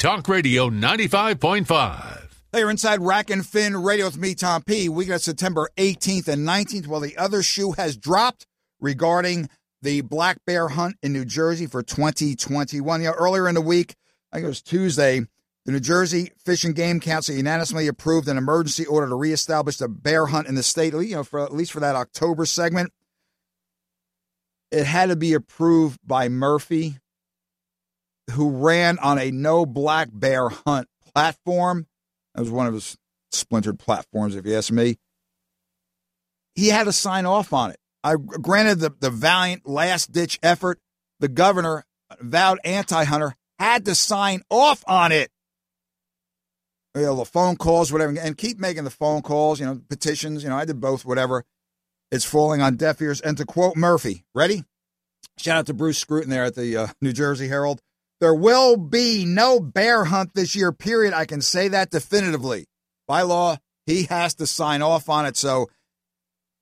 Talk Radio 95.5. Hey, you're inside Rack and Fin Radio with me, Tom P. We got September 18th and 19th. Well, the other shoe has dropped regarding the black bear hunt in New Jersey for 2021. You know, earlier in the week, I think it was Tuesday, the New Jersey Fish and Game Council unanimously approved an emergency order to reestablish the bear hunt in the state, you know, for at least for that October segment. It had to be approved by Murphy, who ran on a no black bear hunt platform. That was one of his splintered platforms, if you ask me. He had to sign off on it. I granted the, the valiant last ditch effort. The governor, vowed anti hunter, had to sign off on it. You know, the phone calls, whatever, and keep making the phone calls, you know, petitions. You know, I did both, whatever. It's falling on deaf ears. And to quote Murphy, ready? Shout out to Bruce Scruton there at the uh, New Jersey Herald. There will be no bear hunt this year, period. I can say that definitively. By law, he has to sign off on it. So,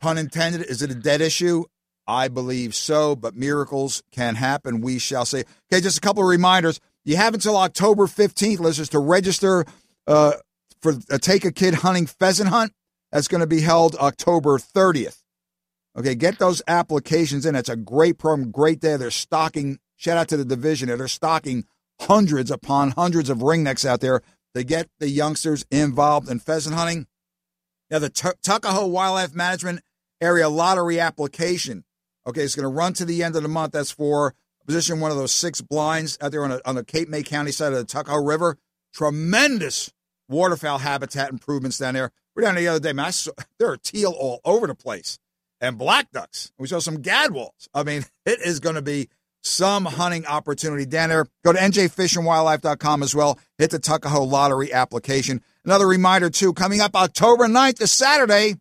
pun intended, is it a dead issue? I believe so, but miracles can happen. We shall see. Okay, just a couple of reminders. You have until October 15th, listeners, to register uh, for a Take a Kid Hunting Pheasant Hunt. That's going to be held October 30th. Okay, get those applications in. It's a great program, great day. They're stocking, shout out to the division, they're stocking hundreds upon hundreds of ringnecks out there to get the youngsters involved in pheasant hunting. Now, the T- Tuckahoe Wildlife Management Area Lottery application. Okay, it's going to run to the end of the month. That's for position one of those six blinds out there on, a, on the Cape May County side of the Tuckahoe River. Tremendous waterfowl habitat improvements down there. We're down there the other day, man. Saw, there are teal all over the place and black ducks. We saw some gadwalls. I mean, it is going to be some hunting opportunity down there. Go to njfishandwildlife.com as well. Hit the Tuckahoe Lottery application. Another reminder, too, coming up October 9th, this Saturday.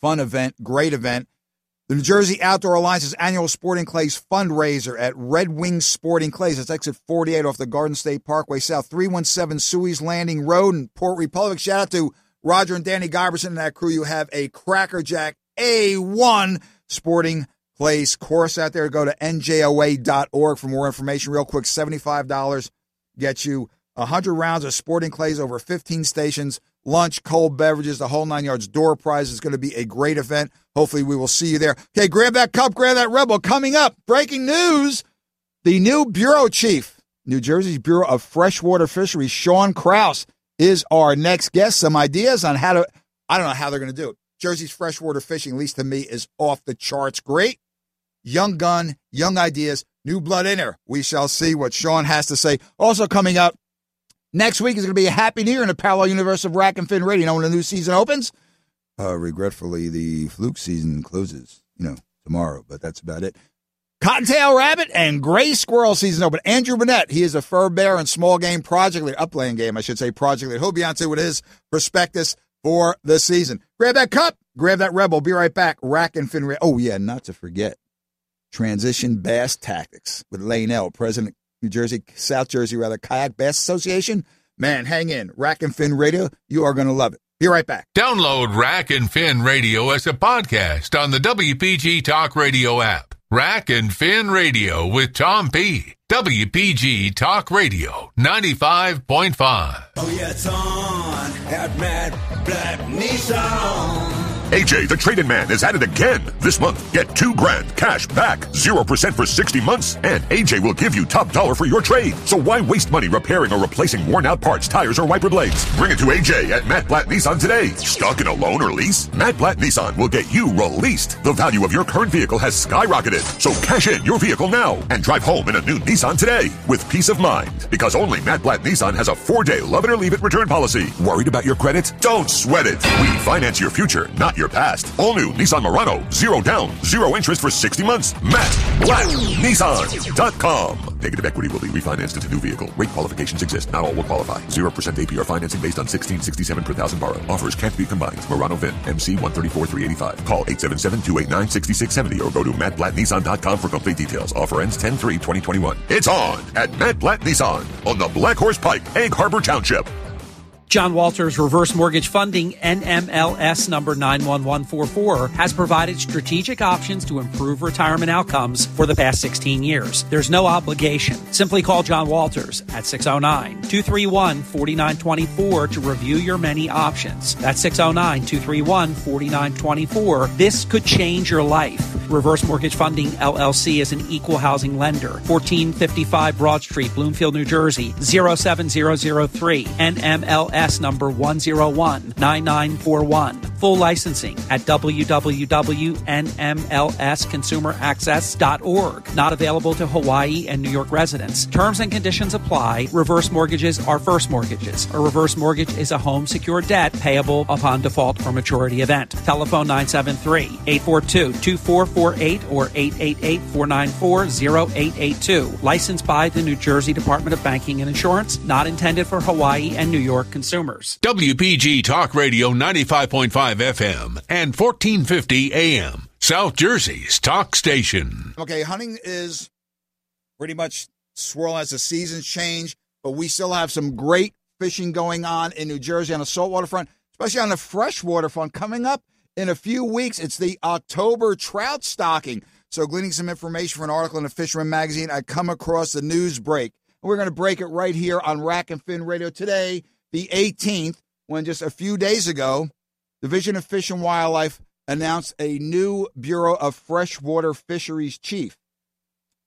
Fun event, great event. The New Jersey Outdoor Alliance's annual Sporting Clays fundraiser at Red Wing Sporting Clays. It's exit 48 off the Garden State Parkway South, 317 Suey's Landing Road in Port Republic. Shout out to Roger and Danny Giberson and that crew. You have a crackerjack A1 Sporting Clays course out there. Go to njoa.org for more information. Real quick, $75 gets you 100 rounds of Sporting Clays over 15 stations lunch, cold beverages, the whole nine yards. Door prize is going to be a great event. Hopefully, we will see you there. Okay, grab that cup, grab that Red Bull. Coming up, breaking news the new bureau chief, New Jersey's Bureau of Freshwater Fisheries, Sean Crouse, is our next guest. Some ideas on how to, I don't know how they're going to do it. Jersey's freshwater fishing, at least to me, is off the charts. Great. Young gun, young ideas, new blood in there. We shall see what Sean has to say. Also coming up, Next week is going to be a happy new year in the parallel universe of Rack and Fin Radio. You know when the new season opens? Uh, regretfully, the fluke season closes, you know, tomorrow, but that's about it. Cottontail rabbit and gray squirrel season open. Andrew Burnett, he is a fur bear and small game project lead, upland game, I should say, project lead. He'll be on to with his prospectus for the season. Grab that cup, grab that Red Bull. Be right back. Rack and Fin Radio. Oh, yeah, not to forget transition bass tactics with Lane L, President New Jersey, South Jersey, rather, Kayak Bass Association. Man, hang in. Rack and Fin Radio, you are going to love it. Be right back. Download Rack and Fin Radio as a podcast on the WPG Talk Radio app. Rack and Fin Radio with Tom P. WPG Talk Radio 95.5. Oh, yeah, it's on at Matt Blatt Nissan. AJ, the trading man, is at it again. This month, get two grand cash back, 0% for 60 months, and AJ will give you top dollar for your trade. So why waste money repairing or replacing worn out parts, tires, or wiper blades? Bring it to AJ at Matt Blatt Nissan today. Stuck in a loan or lease? Matt Blatt Nissan will get you released. The value of your current vehicle has skyrocketed. So cash in your vehicle now and drive home in a new Nissan today with peace of mind. Because only Matt Blatt Nissan has a four day love it or leave it return policy. Worried about your credit? Don't sweat it. We finance your future, not your past. All new Nissan Murano, zero down, zero interest for 60 months. Matt Blatt Nissan.com. Negative equity will be refinanced into new vehicle. Rate qualifications exist. Not all will qualify. 0% APR financing based on 1667 per thousand borrowed. Offers can't be combined. Murano VIN. MC 134385. Call 877-289-6670 or go to mattblattnissan.com for complete details. Offer ends 10-3-2021. It's on at Matt Blatt Nissan on the Black Horse Pike, Egg Harbor Township. John Walters Reverse Mortgage Funding, NMLS number 91144, has provided strategic options to improve retirement outcomes for the past 16 years. There's no obligation. Simply call John Walters at 609 231 4924 to review your many options. That's 609 231 4924. This could change your life. Reverse Mortgage Funding LLC is an equal housing lender. 1455 Broad Street, Bloomfield, New Jersey 07003. NMLS number 1019941. Full licensing at www.nmlsconsumeraccess.org. Not available to Hawaii and New York residents. Terms and conditions apply. Reverse mortgages are first mortgages. A reverse mortgage is a home secured debt payable upon default or maturity event. Telephone 973 842 2448 or 888 494 0882. Licensed by the New Jersey Department of Banking and Insurance. Not intended for Hawaii and New York consumers. WPG Talk Radio 95.5 FM and 1450 AM. South Jersey's talk station. Okay, hunting is pretty much swirl as the seasons change, but we still have some great fishing going on in New Jersey on the saltwater front, especially on the freshwater front. Coming up in a few weeks, it's the October trout stocking. So, gleaning some information from an article in the Fisherman magazine, I come across the news break. We're going to break it right here on Rack and Fin Radio today, the 18th, when just a few days ago, Division of Fish and Wildlife announced a new Bureau of Freshwater Fisheries chief.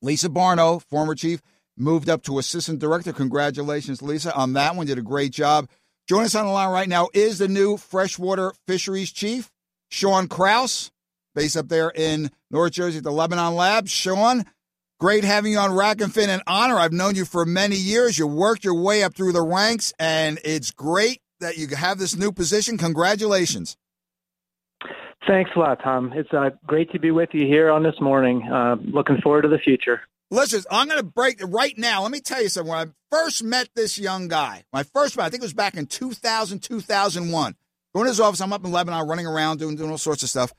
Lisa Barno, former chief, moved up to assistant director. Congratulations, Lisa, on that one. Did a great job. Join us on the line right now is the new freshwater fisheries chief, Sean Crouse, based up there in North Jersey at the Lebanon Lab. Sean, great having you on Rack and Fin. An honor. I've known you for many years. You worked your way up through the ranks, and it's great that you have this new position. Congratulations. Thanks a lot, Tom. It's uh, great to be with you here on this morning. Uh, looking forward to the future. Listen, I'm going to break right now. Let me tell you something. When I first met this young guy, my first, I think it was back in 2000, 2001. Going to his office, I'm up in Lebanon, running around, doing, doing all sorts of stuff.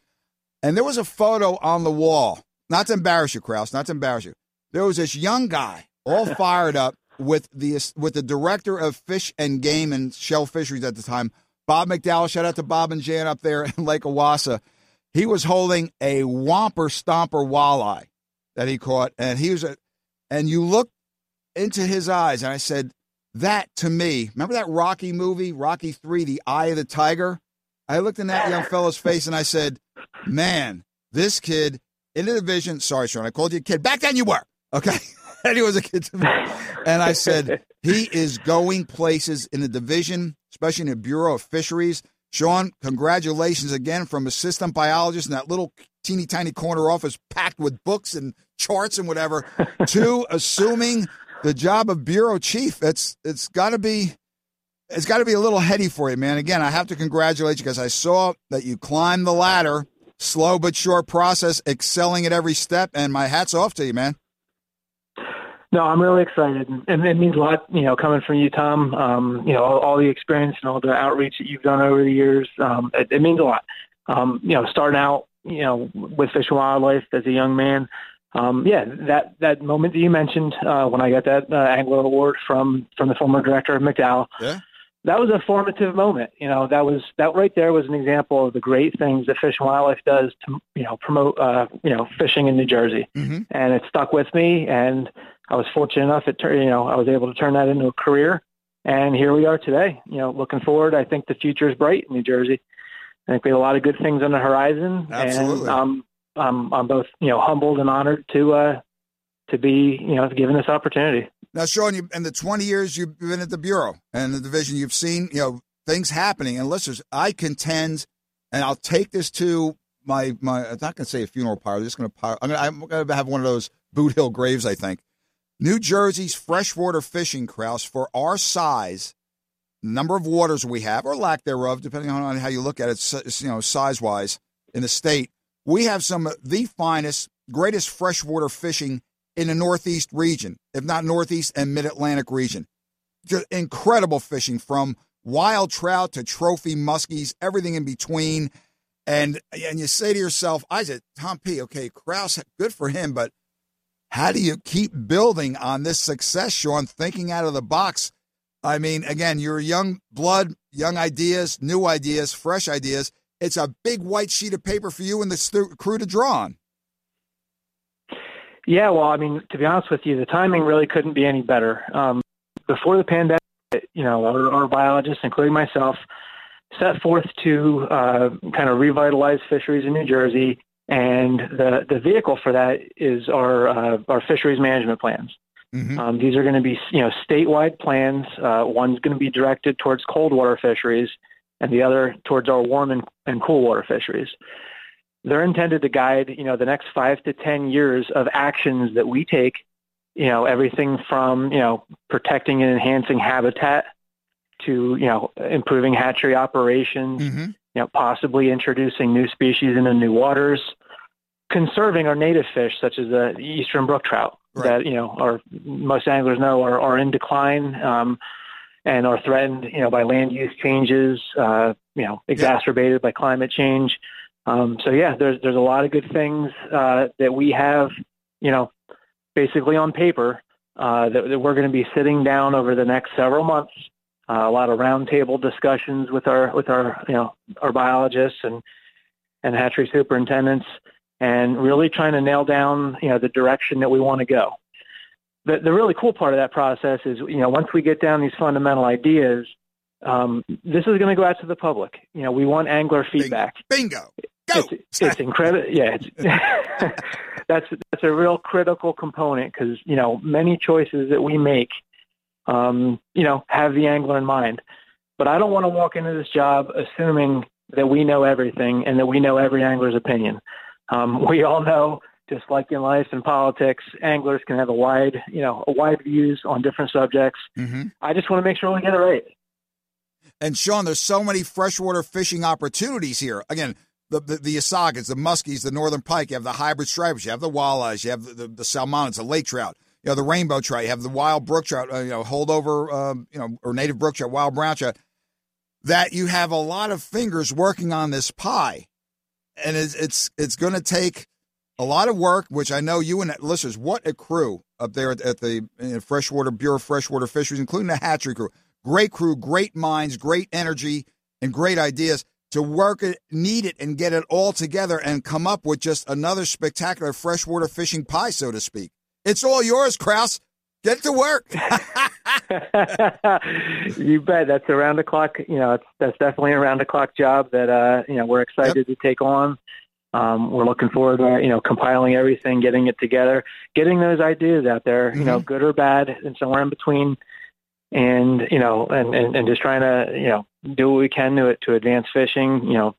And there was a photo on the wall. Not to embarrass you, Crouse, not to embarrass you. There was this young guy, all fired up, with the with the director of fish and game and shell fisheries at the time, Bob McDowell. Shout out to Bob and Jan up there in Lake Owassa. He was holding a whomper stomper walleye that he caught, and he was a, and you looked into his eyes, and I said, "That to me, remember that Rocky movie, Rocky Three, The Eye of the Tiger." I looked in that young fellow's face and I said, "Man, this kid in the division. Sorry, Sean, I called you a kid. Back then, you were okay." he was a kid to me. And I said, he is going places in the division, especially in the Bureau of Fisheries. Sean, congratulations again from assistant biologist in that little teeny tiny corner office packed with books and charts and whatever to assuming the job of bureau chief. It's it's got to be it's got to be a little heady for you, man. Again, I have to congratulate you because I saw that you climbed the ladder, slow but sure process, excelling at every step, and my hats off to you, man. No, I'm really excited, and it means a lot. You know, coming from you, Tom. Um, you know, all, all, the experience and all the outreach that you've done over the years. Um, it, it, means a lot. Um, you know, starting out, you know, with Fish and Wildlife as a young man. Um, yeah, that that moment that you mentioned uh, when I got that uh, Angler Award from from the former director of McDowell. Yeah. That was a formative moment. You know, that was that right there was an example of the great things that Fish and Wildlife does to you know promote uh, you know fishing in New Jersey, mm-hmm. and it stuck with me and I was fortunate enough it you know I was able to turn that into a career, and here we are today. You know, looking forward, I think the future is bright in New Jersey. I think we have a lot of good things on the horizon, Absolutely. and um, I'm I'm both you know humbled and honored to uh, to be you know given this opportunity. Now, Sean, you, in the 20 years you've been at the bureau and the division, you've seen you know things happening. And listeners, I contend, and I'll take this to my my. I'm not going to say a funeral pyre. I'm just going to. I'm going to have one of those Boot Hill graves. I think. New Jersey's freshwater fishing, Crouse, for our size, number of waters we have, or lack thereof, depending on how you look at it, you know, size wise in the state, we have some of the finest, greatest freshwater fishing in the Northeast region, if not Northeast and Mid Atlantic region. Just incredible fishing from wild trout to trophy muskies, everything in between. And and you say to yourself, I said, Tom P, okay, Crouse, good for him, but how do you keep building on this success, Sean, thinking out of the box? I mean, again, you're young blood, young ideas, new ideas, fresh ideas. It's a big white sheet of paper for you and the stu- crew to draw on. Yeah, well, I mean, to be honest with you, the timing really couldn't be any better. Um, before the pandemic, you know, our, our biologists, including myself, set forth to uh, kind of revitalize fisheries in New Jersey, and the the vehicle for that is our uh, our fisheries management plans. Mm-hmm. Um, these are going to be you know statewide plans. Uh, one's going to be directed towards cold water fisheries, and the other towards our warm and, and cool water fisheries. They're intended to guide you know the next five to ten years of actions that we take. You know everything from you know protecting and enhancing habitat to you know improving hatchery operations, mm-hmm. you know possibly introducing new species into new waters, conserving our native fish such as the eastern brook trout right. that you know are most anglers know are, are in decline um, and are threatened you know by land use changes, uh, you know exacerbated yeah. by climate change. Um, so yeah, there's there's a lot of good things uh, that we have, you know, basically on paper uh, that, that we're going to be sitting down over the next several months uh, a lot of roundtable discussions with our with our you know our biologists and and hatchery superintendents, and really trying to nail down you know the direction that we want to go. The the really cool part of that process is you know once we get down these fundamental ideas, um, this is going to go out to the public. You know we want angler feedback. Bingo. Go. It's, it's incredible. Yeah, it's, that's that's a real critical component because you know many choices that we make um, you know, have the angler in mind. But I don't want to walk into this job assuming that we know everything and that we know every angler's opinion. Um, we all know, just like in life and politics, anglers can have a wide, you know, a wide views on different subjects. Mm-hmm. I just want to make sure we get it right. And Sean, there's so many freshwater fishing opportunities here. Again, the the, the the muskies, the northern pike. You have the hybrid stripers. You have the walleyes. You have the, the, the salmons, the lake trout you know, the rainbow trout, you have the wild brook trout, uh, you know, holdover, um, you know, or native brook trout, wild brown trout, that you have a lot of fingers working on this pie. And it's, it's, it's going to take a lot of work, which I know you and listeners, what a crew up there at, at the Freshwater Bureau of Freshwater Fisheries, including the hatchery crew. Great crew, great minds, great energy, and great ideas to work it, need it, and get it all together and come up with just another spectacular freshwater fishing pie, so to speak. It's all yours, Crouse. Get to work. you bet. That's a round the clock. You know, it's, that's definitely a round the clock job that uh, you know we're excited yep. to take on. Um, we're looking forward to you know compiling everything, getting it together, getting those ideas out there. Mm-hmm. You know, mm-hmm. good or bad, and somewhere in between. And you know, and, and and just trying to you know do what we can to to advance fishing. You know,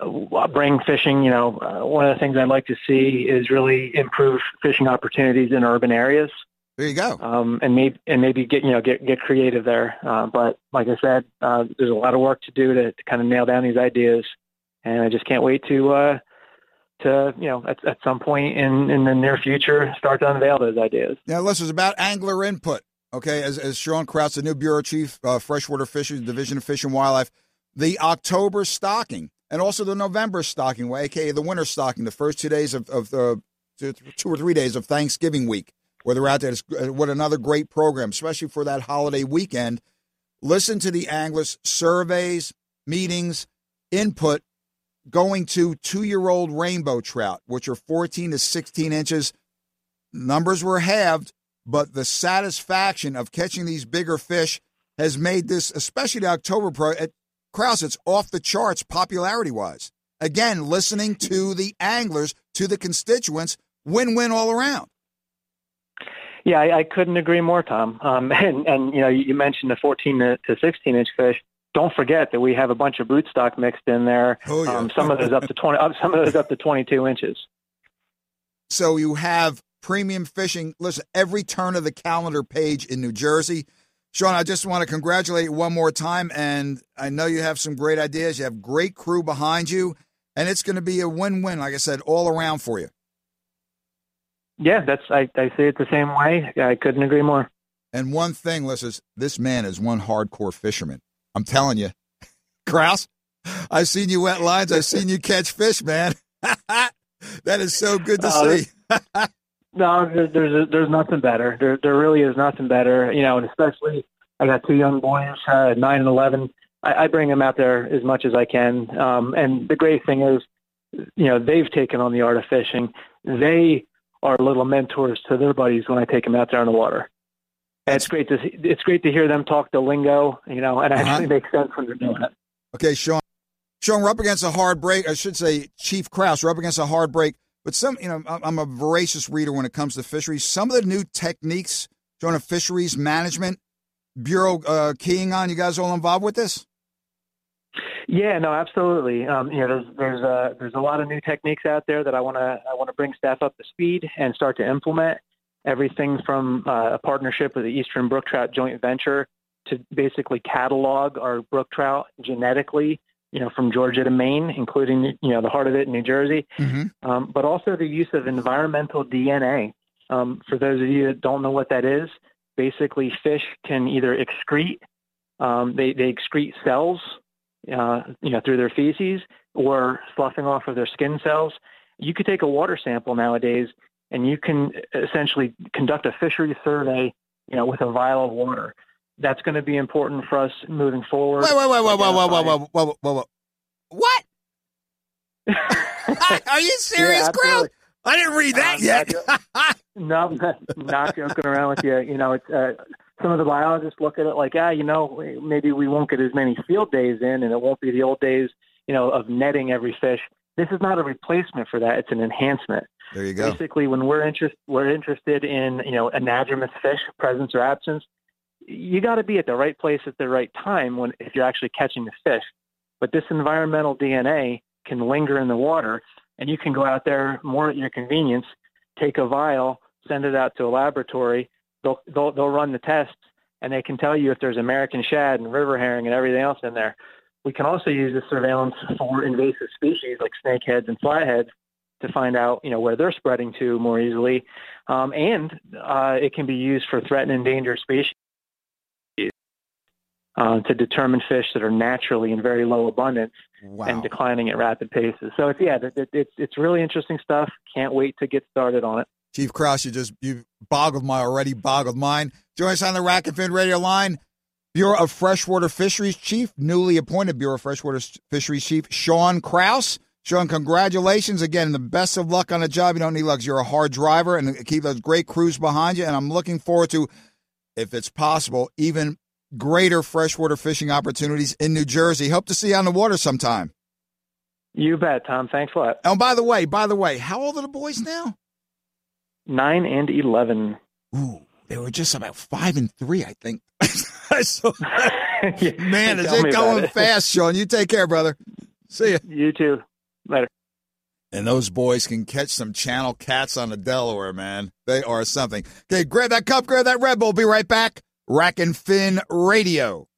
uh, bring fishing, you know, uh, one of the things I'd like to see is really improve fishing opportunities in urban areas. There you go. Um, and maybe and maybe get you know get get creative there. Uh, but like I said, uh, there's a lot of work to do to, to kind of nail down these ideas, and I just can't wait to uh, to you know at, at some point in in the near future start to unveil those ideas. Now, this is about angler input. Okay, as as Sean Crouse, the new bureau chief, uh, freshwater fisheries division of Fish and Wildlife, the October stocking and also the November stocking, aka the winter stocking, the first two days of, of the two or three days of Thanksgiving week, where they're out there. Uh, what another great program, especially for that holiday weekend. Listen to the anglers' surveys, meetings, input going to two year old rainbow trout, which are 14 to 16 inches. Numbers were halved, but the satisfaction of catching these bigger fish has made this, especially the October Pro, at Crouse, it's off the charts popularity wise. Again, listening to the anglers, to the constituents, win win all around. Yeah, I, I couldn't agree more, Tom. Um, and, and, you know, you mentioned the 14 to, 16 inch fish. Don't forget that we have a bunch of broodstock mixed in there. Oh, yeah. um, some of those up to 20, some of those up to 22 inches. So you have premium fishing. Listen, every turn of the calendar page in New Jersey, Sean, I just want to congratulate you one more time. And I know you have some great ideas. You have great crew behind you. And it's going to be a win win, like I said, all around for you. Yeah, that's I, I see it the same way. I couldn't agree more. And one thing, listeners, this man is one hardcore fisherman. I'm telling you. Crouse, I've seen you wet lines. I've seen you catch fish, man. that is so good to uh, see. No, there's there's, there's nothing better. There there really is nothing better. You know, and especially I got two young boys, uh, nine and eleven. I, I bring them out there as much as I can. Um, and the great thing is, you know, they've taken on the art of fishing. They are little mentors to their buddies when I take them out there on the water. And it's great to it's great to hear them talk the lingo, you know, and Uh-huh. actually makes sense when they're doing it. Okay, Sean. Sean, we're up against a hard break. I should say, Chief Crouse, we're up against a hard break. But some, you know, I'm- I'm a voracious reader when it comes to fisheries. Some of the new techniques, Sean, of fisheries management bureau uh, keying on. You guys all involved with this? Yeah, no, absolutely. Um, you know, there's there's uh, there's a lot of new techniques out there that I want to I want to bring staff up to speed and start to implement. Everything from uh, a partnership with the Eastern Brook Trout Joint Venture to basically catalog our brook trout genetically, you know, from Georgia to Maine, including you know the heart of it in New Jersey, Mm-hmm. um, but also the use of environmental DNA. Um, for those of you that don't know what that is, basically fish can either excrete, um, they, they excrete cells, uh, you know, through their feces or sloughing off of their skin cells. You could take a water sample nowadays and you can essentially conduct a fishery survey, you know, with a vial of water. That's going to be important for us moving forward. Wait, wait, wait, wait, wait, wait, wait, wait, wait, wait, wait. What? Are you serious, Yeah, Crouse? I didn't read that Um, yet. No, I'm not, not joking around with you. You know, it's uh, some of the biologists look at it like, ah, you know, maybe we won't get as many field days in, and it won't be the old days, you know, of netting every fish. This is not a replacement for that; it's an enhancement. there you go. Basically, when we're interest we're interested in, you know, anadromous fish presence or absence, you got to be at the right place at the right time when if you're actually catching the fish. But this environmental DNA can linger in the water, and you can go out there more at your convenience, take a vial, send it out to a laboratory. They'll they'll, they'll run the tests, and they can tell you if there's American shad and river herring and everything else in there. We can also use this surveillance for invasive species like snakeheads and flatheads to find out, you know, where they're spreading to more easily, um, and uh, it can be used for threatened endangered species uh, to determine fish that are naturally in very low abundance Wow. and declining at rapid paces. So it's yeah, it, it, it's it's really interesting stuff. Can't wait to get started on it. Chief Crouse, you just you boggled my already boggled mind. Join us on the Rack and Fin Radio line. Bureau of Freshwater Fisheries Chief, newly appointed Bureau of Freshwater Fisheries Chief, Sean Crouse. Sean, congratulations again. The best of luck on the job. You don't need luck. You're a hard driver and keep those great crews behind you. And I'm looking forward to, if it's possible, even greater freshwater fishing opportunities in New Jersey. Hope to see you on the water sometime. You bet, Tom. Thanks a lot. Oh, by the way, by the way, how old are the boys now? Nine and eleven. Ooh, they were just about five and three, I think. so, Yeah, man, is it going it. fast, Sean? You take care, brother. See ya. You too. Later. And those boys can catch some channel cats on the Delaware, man. They are something. Okay, grab that cup, grab that Red Bull. Be right back. Rack and Fin Radio.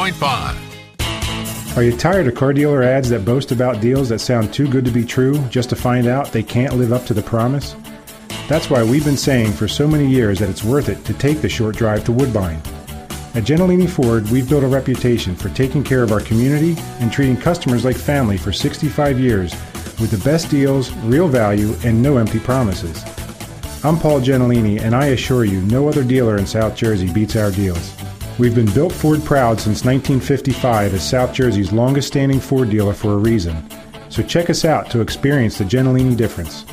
95.5. Are you tired of car dealer ads that boast about deals that sound too good to be true just to find out they can't live up to the promise? That's why we've been saying for so many years that it's worth it to take the short drive to Woodbine. At Gentilini Ford, we've built a reputation for taking care of our community and treating customers like family for 65 years with the best deals, real value, and no empty promises. I'm Paul Gentilini, and I assure you no other dealer in South Jersey beats our deals. We've been built Ford proud since 1955 as South Jersey's longest standing Ford dealer for a reason. So check us out to experience the Gentilini difference.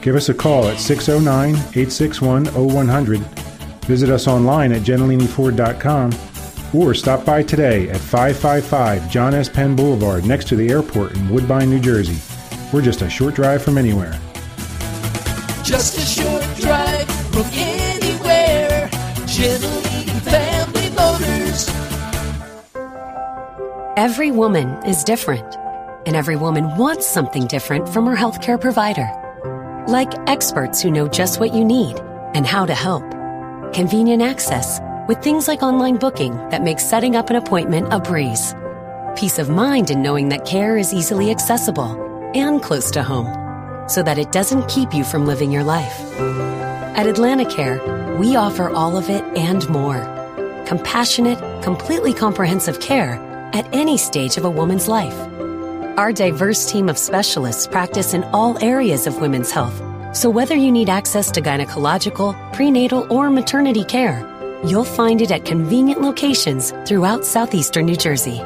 Give us a call at 609 861 0100. Visit us online at gentilini.ford.com or stop by today at 555 John S. Penn Boulevard next to the airport in Woodbine, New Jersey. We're just a short drive from anywhere. Just a short drive from anywhere. Every woman is different, and every woman wants something different from her healthcare provider. Like experts who know just what you need and how to help, convenient access, with things like online booking that makes setting up an appointment a breeze. Peace of mind in knowing that care is easily accessible and close to home, so that it doesn't keep you from living your life. At AtlantiCare, we offer all of it and more. Compassionate, completely comprehensive care at any stage of a woman's life. Our diverse team of specialists practice in all areas of women's health. So whether you need access to gynecological, prenatal, or maternity care, you'll find it at convenient locations throughout southeastern New Jersey.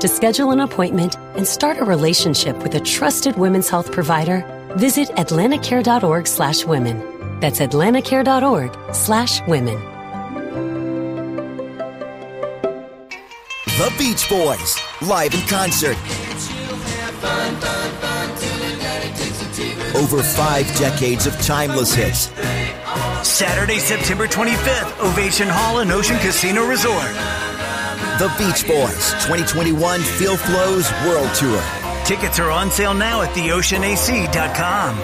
To schedule an appointment and start a relationship with a trusted women's health provider, visit atlanticare.org slash women. That's atlanticare.org slash women. The Beach Boys, live in concert. Over five decades of timeless hits. Saturday, September 25th, Ovation Hall and Ocean Casino Resort. The Beach Boys 2021 Feel Flows World Tour. Tickets are on sale now at theoceanac.com.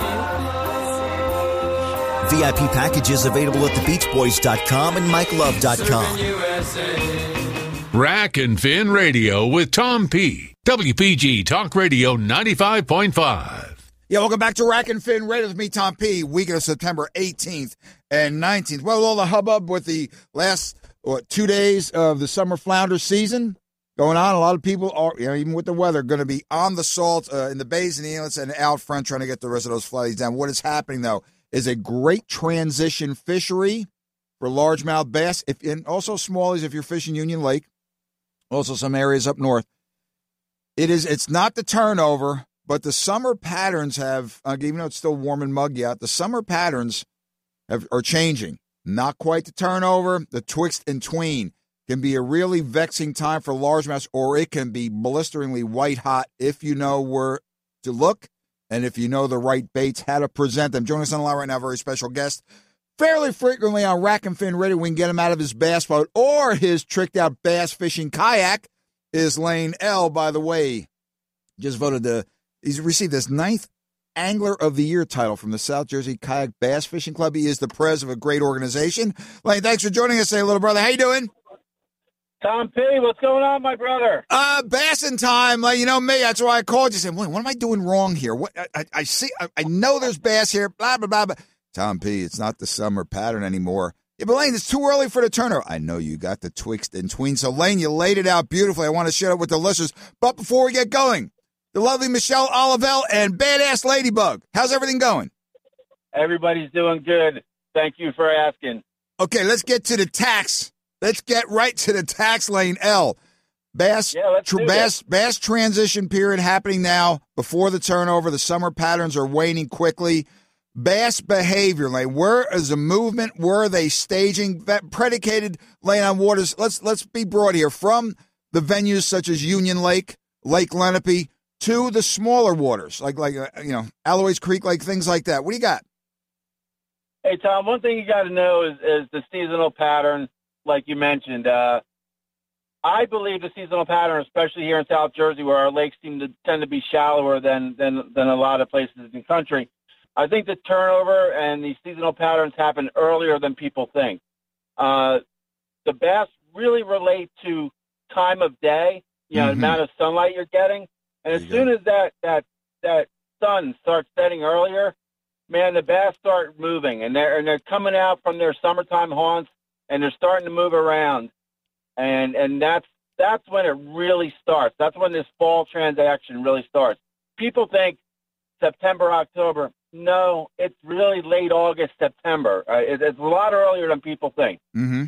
VIP packages available at thebeachboys.com and mikelove.com. Rack and Fin Radio with Tom P. WPG Talk Radio 95.5. Yeah, welcome back to Rack and Fin Radio with me, Tom P. Week of September 18th and 19th. Well, all the hubbub with the last what, two days of the summer flounder season going on. A lot of people are, you know, even with the weather, going to be on the salt uh, in the bays and the inlets and out front trying to get the rest of those flatties down. What is happening though is a great transition fishery for largemouth bass, if and also smallies if you're fishing Union Lake. Also, some areas up north. It is. It's not the turnover, but the summer patterns have. Uh, even though it's still warm and muggy out, the summer patterns have, are changing. Not quite the turnover. The twixt and tween can be a really vexing time for largemouths, or it can be blisteringly white hot if you know where to look and if you know the right baits, how to present them. Join us on the line right now, very special guest. Fairly frequently on Rack and Fin Radio, we can get him out of his bass boat or his tricked out bass fishing kayak. Is Lane L. By the way, just voted the he's received his ninth Angler of the Year title from the South Jersey Kayak Bass Fishing Club. He is the pres of a great organization. Lane, thanks for joining us today, little brother. How you doing? Tom P, what's going on, my brother? Uh, bassin time. Like, you know me. That's why I called you. Said, what, what am I doing wrong here? What I, I, I see. I, I, know there's bass here. Blah blah blah. blah. Tom P, it's not the summer pattern anymore. Yeah, but Lane, it's too early for the turnover. I know you got the twixt and tween. So Lane, you laid it out beautifully. I want to share it with the listeners. But before we get going, the lovely Michelle Olivelle and badass Ladybug. How's everything going? Everybody's doing good. Thank you for asking. Okay, let's get to the tax. Let's get right to the tax lane L. Bass, Yeah, let's tr- bass, bass transition period happening now before the turnover. The summer patterns are waning quickly. Bass behavior, lane. Where is the movement? Where are they staging? That predicated lane on waters. Let's let's be broad here. From the venues such as Union Lake, Lake Lenape, to the smaller waters like like uh, you know Alloways Creek, like things like that. What do you got? Hey, Tom, one thing you got to know is, is the seasonal pattern, like you mentioned. Uh, I believe the seasonal pattern, especially here in South Jersey, where our lakes seem to tend to be shallower than, than, than a lot of places in the country. I think the turnover and the seasonal patterns happen earlier than people think. Uh, the bass really relate to time of day, you know, Mhm. the amount of sunlight you're getting. And as soon as that, that, that sun starts setting earlier, man, the bass start moving and they're, and they're coming out from their summertime haunts and they're starting to move around. And, and that's, that's when it really starts. That's when this fall transaction really starts. People think September, October. No, it's really late August, September. Uh, it, it's a lot earlier than people think. Mm-hmm.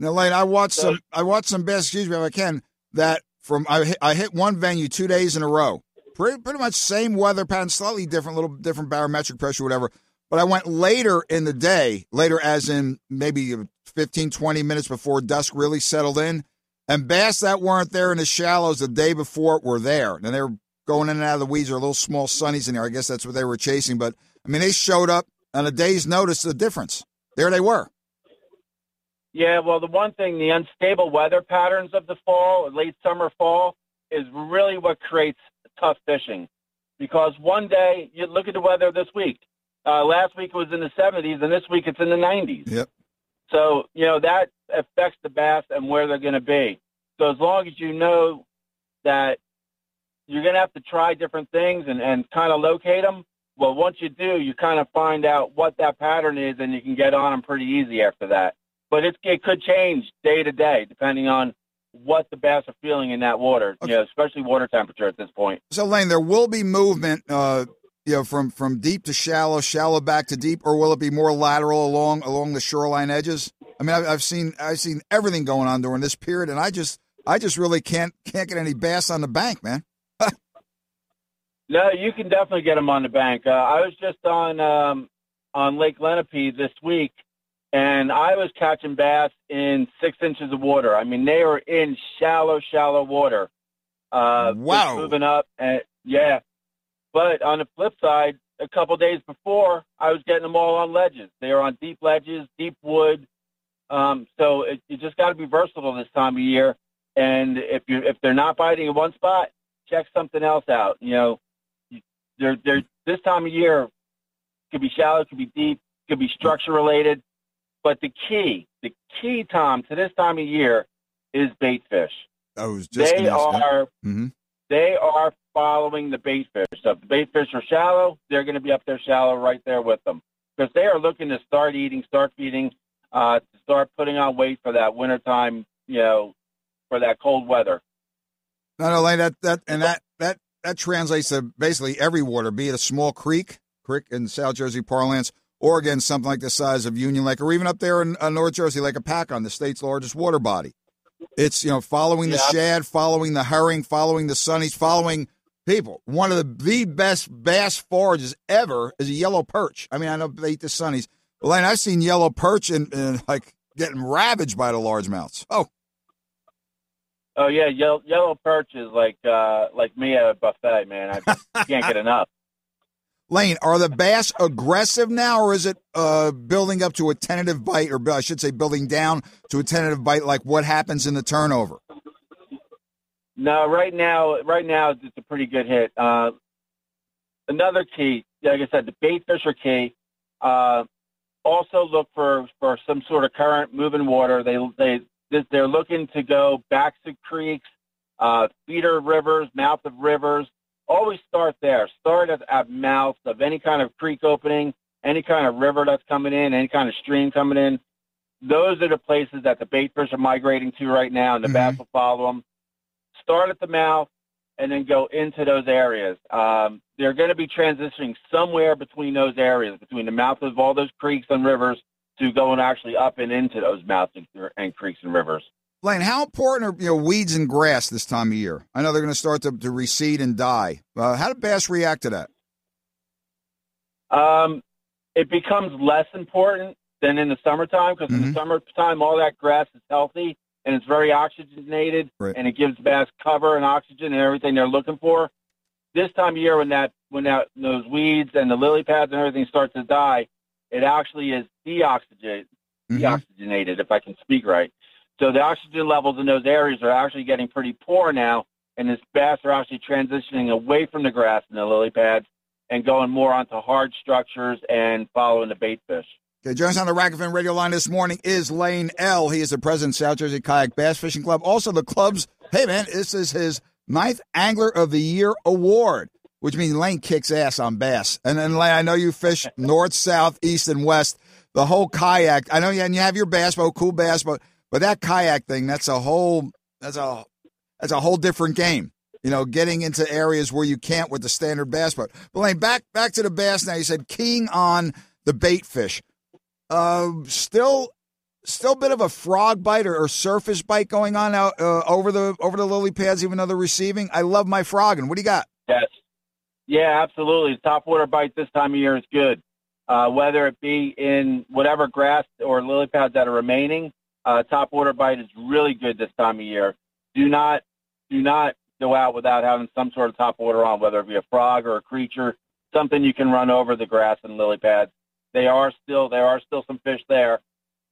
Now, Lane, I watched So- some. I watched some bass. Excuse me, if I can. That from I hit, I hit one venue two days in a row. Pretty pretty much same weather pattern, slightly different, little different barometric pressure, whatever. But I went later in the day, later as in maybe 15, 20 minutes before dusk really settled in. And bass that weren't there in the shallows the day before were there. And they were going in and out of the weeds. Are little small sunnies in there. I guess that's what they were chasing. But I mean, they showed up on a day's notice. The difference. There they were. Yeah, well, the one thing, the unstable weather patterns of the fall, late summer, fall, is really what creates tough fishing. Because one day, you look at the weather this week. Uh, last week it was in the 70s, and this week it's in the 90s. Yep. So you know that affects the bass and where they're going to be. So as long as you know that you're going to have to try different things and, and kind of locate them, well, once you do, you kind of find out what that pattern is, and you can get on them pretty easy after that. But it, it could change day to day depending on what the bass are feeling in that water, okay. you know, especially water temperature at this point. So, Lane, there will be movement, uh, you know, from from deep to shallow, shallow back to deep, or will it be more lateral along along the shoreline edges? I mean, I've, I've seen I've seen everything going on during this period, and I just I just really can't can't get any bass on the bank, man. No, you can definitely get them on the bank. Uh, I was just on um, on Lake Lenape this week, and I was catching bass in six inches of water. I mean, they were in shallow, shallow water. Uh, wow, moving up, and yeah. But on the flip side, a couple days before, I was getting them all on ledges. They were on deep ledges, deep wood. Um, so it, you just got to be versatile this time of year. And if you if they're not biting in one spot, check something else out. You know, they're they're this time of year could be shallow, could be deep, could be structure related. But the key, the key, Tom, to this time of year is bait fish. I was just they are mm-hmm. they are following the bait fish. So if the bait fish are shallow, they're going to be up there shallow right there with them because they are looking to start eating, start feeding, uh, to start putting on weight for that wintertime, you know, for that cold weather. Not only that, that and that that that translates to basically every water, be it a small creek, creek in South Jersey parlance, or again something like the size of Union Lake, or even up there in uh, North Jersey, like Hopatcong, the state's largest water body. It's you know following the shad, following the herring, following the sunnies, following people. One of the the best bass forages ever is a yellow perch. I mean, I know they eat the sunnies, but Lane, I've seen yellow perch and, and like getting ravaged by the largemouths. Oh, Oh yeah, yellow, yellow perch is like uh, like me at a buffet, man. I can't get enough. Lane, are the bass aggressive now, or is it uh, building up to a tentative bite, or I should say, building down to a tentative bite, like what happens in the turnover? No, right now, right now it's a pretty good hit. Uh, another key, like I said, the bait fish are key. Uh, also look for for some sort of current, moving water. They they they're looking to go backs of creeks, uh, feeder rivers, mouth of rivers. Always start there. Start at, at mouth of any kind of creek opening, any kind of river that's coming in, any kind of stream coming in. Those are the places that the bait fish are migrating to right now, and the mm-hmm. bass will follow them. Start at the mouth and then go into those areas. Um, they're going to be transitioning somewhere between those areas, between the mouth of all those creeks and rivers to going actually up and into those mouths and creeks and rivers. Lane, how important are you know weeds and grass this time of year? I know they're going to start to, to recede and die. Uh, how do bass react to that? Um, it becomes less important than in the summertime because mm-hmm. in the mm-hmm. summertime all that grass is healthy and it's very oxygenated right. and it gives bass cover and oxygen and everything they're looking for. This time of year when that when that those weeds and the lily pads and everything start to die, it actually is deoxygenated, mm-hmm. deoxygenated, if I can speak right. So the oxygen levels in those areas are actually getting pretty poor now, and this bass are actually transitioning away from the grass and the lily pads and going more onto hard structures and following the bait fish. Okay, joining us on the Rack and radio line this morning is Lane L. He is the president of South Jersey Kayak Bass Fishing Club. Also, the club's, hey man, this is his ninth Angler of the Year award which means Lane kicks ass on bass. And then Lane, I know you fish north, south, east, and west. The whole kayak. I know you and you have your bass boat, cool bass boat, but that kayak thing, that's a whole that's a that's a whole different game. You know, getting into areas where you can't with the standard bass boat. But Lane, back back to the bass now. You said keying on the bait fish. Uh, still still a bit of a frog bite or, or surface bite going on out uh, over the over the lily pads, even though they're receiving. I love my frogging. What do you got? Yes, yeah, absolutely. Top water bite this time of year is good. Uh, whether it be in whatever grass or lily pads that are remaining, uh, top water bite is really good this time of year. Do not, do not go out without having some sort of top water on, whether it be a frog or a creature, something you can run over the grass and lily pads. They are still, there are still some fish there.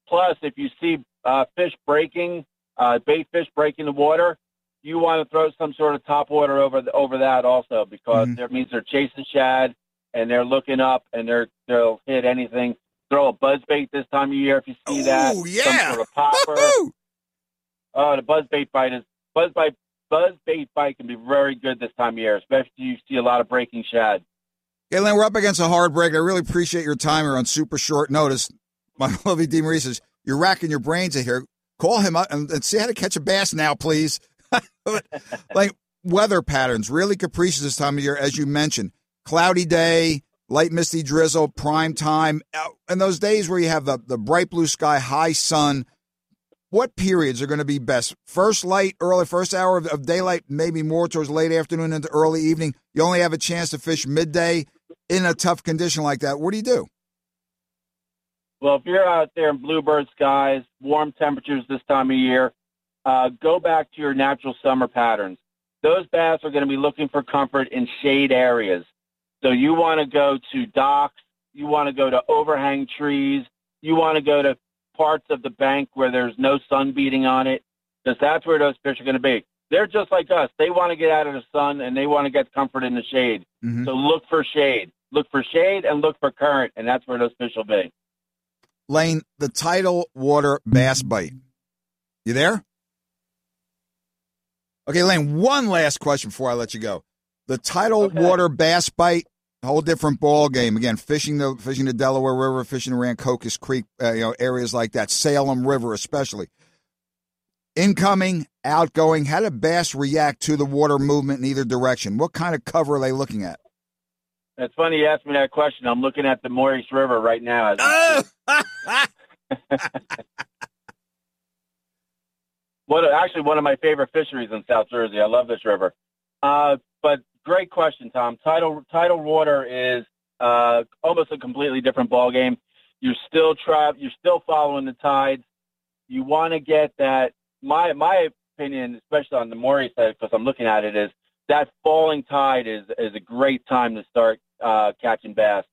Plus, if you see uh, fish breaking, uh, bait fish breaking the water, you want to throw some sort of top water over the, over that also because mm-hmm. that means they're chasing shad and they're looking up and they're they'll hit anything throw a buzz bait this time of year if you see that. Ooh, yeah. Some sort of popper. Oh, the buzz bait bite is buzz bite. Buzz bait bite can be very good this time of year, especially if you see a lot of breaking shad. Okay, Len, we're up against a hard break. I really appreciate your time here on super short notice. My lovely D. Marie says, You're racking your brains in here. Call him up and, and see how to catch a bass now, please. like weather patterns, really capricious this time of year, as you mentioned. Cloudy day, light misty drizzle, prime time. Uh, And those days where you have the, the bright blue sky, high sun, what periods are going to be best? First light, early, first hour of, of daylight, maybe more towards late afternoon into early evening. You only have a chance to fish midday in a tough condition like that. What do you do? Well, if you're out there in bluebird skies, warm temperatures this time of year, uh, go back to your natural summer patterns. Those bass are going to be looking for comfort in shade areas. So you want to go to docks, you want to go to overhang trees, you want to go to parts of the bank where there's no sun beating on it, because that's where those fish are going to be. They're just like us. They want to get out of the sun and they want to get comfort in the shade. Mhm. So look for shade. Look for shade and look for current, and that's where those fish will be. Lane, the tidal water bass bite. You there? Okay, Lane, one last question before I let you go. The tidal water bass bite, whole different ball game. Again, fishing the fishing the Delaware River, fishing the Rancocas Creek, uh, you know, areas like that, Salem River especially. Incoming, outgoing, how do bass react to the water movement in either direction? What kind of cover are they looking at? that's funny you asked me that question. I'm looking at the Maurice River right now. What actually one of my favorite fisheries in South Jersey. I love this river. Uh, but great question, Tom. Tidal water is uh, almost a completely different ball game. You're still tra- You're still following the tides. You want to get that. My my opinion, especially on the Maurice side, because I'm looking at it, is that falling tide is is a great time to start uh, catching bass.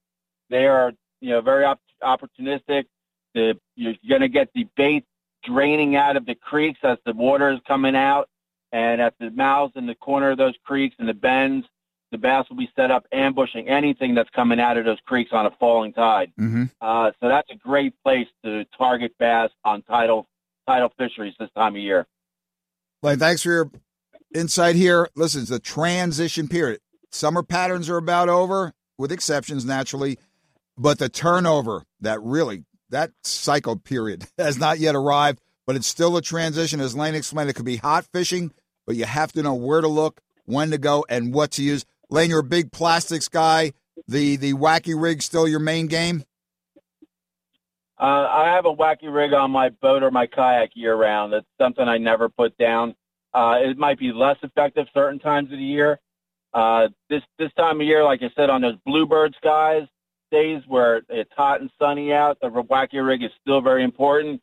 They are you know very op- opportunistic. The, you're going to get the bait draining out of the creeks as the water is coming out, and at the mouths and the corner of those creeks and the bends, the bass will be set up ambushing anything that's coming out of those creeks on a falling tide. Mm-hmm. Uh, so that's a great place to target bass on tidal tidal fisheries this time of year. Lane, thanks for your insight here. Listen, it's a transition period. Summer patterns are about over, with exceptions naturally, but the turnover that really that cycle period has not yet arrived, but it's still a transition. As Lane explained, it could be hot fishing, but you have to know where to look, when to go, and what to use. Lane, you're a big plastics guy. The the wacky rig still your main game. Uh, I have a wacky rig on my boat or my kayak year round. That's something I never put down. Uh, it might be less effective certain times of the year. Uh, this this time of year, like I said, on those bluebird skies, days where it's hot and sunny out, the wacky rig is still very important.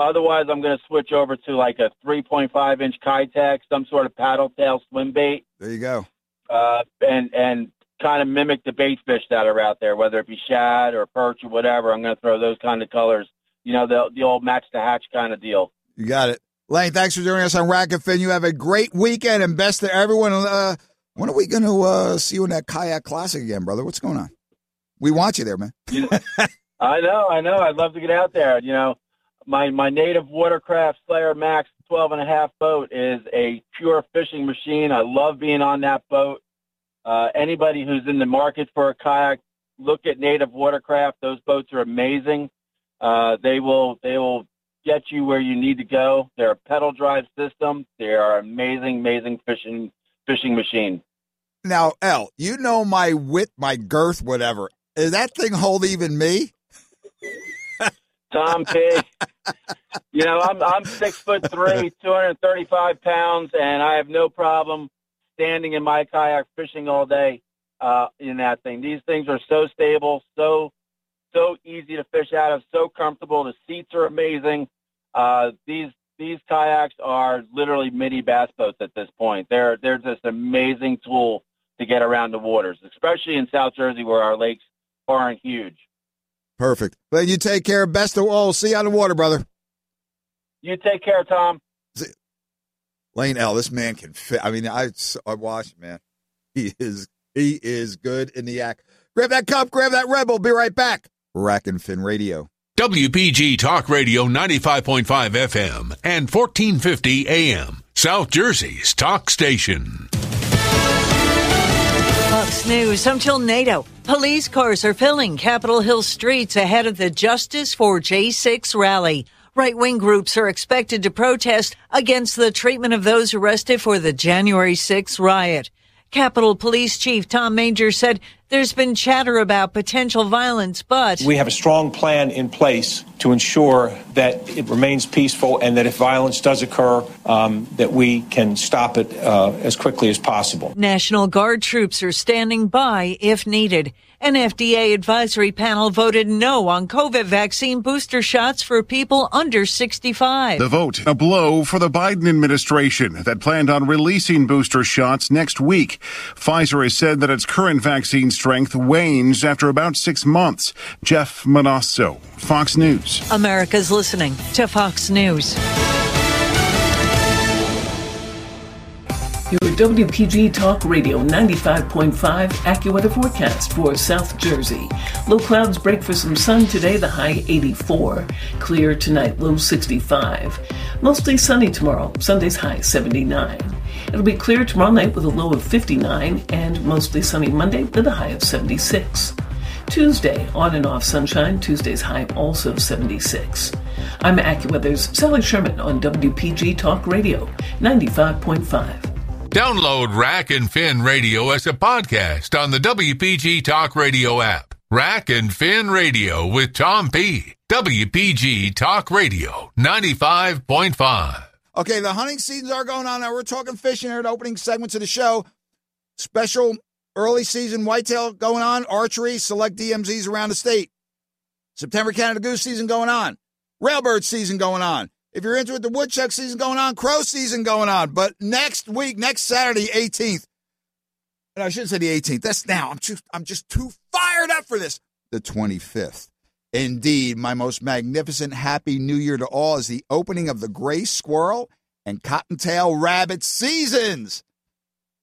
Otherwise, I'm going to switch over to like a 3.5 inch Keitech, some sort of paddle tail swim bait, There you go. uh, and and kind of mimic the bait fish that are out there, whether it be shad or perch or whatever. I'm going to throw those kind of colors. You know, the the old match to hatch kind of deal. You got it. Lane, thanks for joining us on Rack and Fin. You have a great weekend and best to everyone. Uh, when are we going to uh, see you in that kayak classic again, brother? What's going on? We want you there, man. You know, I know, I know. I'd love to get out there. You know, my my native watercraft Slayer Max 12 and a half boat is a pure fishing machine. I love being on that boat. Uh, anybody who's in the market for a kayak, look at native watercraft. Those boats are amazing. Uh, they will they will get you where you need to go. They're a pedal drive system. They are amazing, amazing fishing fishing machine. Now, L, you know my width, my girth, whatever. Does that thing hold even me? Tom P. you know, I'm I'm six foot three, two hundred thirty five pounds, and I have no problem standing in my kayak fishing all day uh, in that thing. These things are so stable, so so easy to fish out of, so comfortable. The seats are amazing. Uh, these these kayaks are literally mini bass boats at this point. They're they're just an amazing tool to get around the waters, especially in South Jersey where our lakes aren't huge. Perfect. Then you take care. Best of all. See you on the water, brother. You take care, Tom. Lane L, this man can fit. I mean, I I watched, man. He is he is good in the act. Grab that cup. Grab that rebel. Be right back. Rack and Fin Radio. WPG Talk Radio 95.5 FM and 1450 AM. South Jersey's talk station. Fox News. Until NATO, police cars are filling Capitol Hill streets ahead of the Justice for J6 rally. Right wing groups are expected to protest against the treatment of those arrested for the January 6 riot. Capitol Police Chief Tom Manger said there's been chatter about potential violence, but we have a strong plan in place to ensure that it remains peaceful and that if violence does occur, um, that we can stop it uh, as quickly as possible. National Guard troops are standing by if needed. An FDA advisory panel voted no on COVID vaccine booster shots for people under 65. The vote, a blow for the Biden administration that planned on releasing booster shots next week. Pfizer has said that its current vaccine strength wanes after about six months. Jeff Monosso, Fox News. America's listening to Fox News. Your WPG Talk Radio 95.5 AccuWeather forecast for South Jersey. Low clouds break for some sun today, the high 84. Clear tonight, low 65. Mostly sunny tomorrow, Sunday's high 79. It'll be clear tomorrow night with a low of 59 and mostly sunny Monday with a high of 76. Tuesday, on and off sunshine, Tuesday's high also 76. I'm AccuWeather's Sally Sherman on WPG Talk Radio 95.5. Download Rack and Fin Radio as a podcast on the WPG Talk Radio app. Rack and Fin Radio with Tom P. WPG Talk Radio 95.5. Okay, the hunting seasons are going on now. We're talking fishing here at opening segments of the show. Special early season whitetail going on, archery, select DMZs around the state. September Canada Goose season going on, railbird season going on. If you're into it, the woodchuck season going on, crow season going on. But next week, next Saturday, 18th, and I shouldn't say the 18th. That's now. I'm just I'm just too fired up for this. The 25th. Indeed, my most magnificent happy new year to all is the opening of the gray squirrel and cottontail rabbit seasons.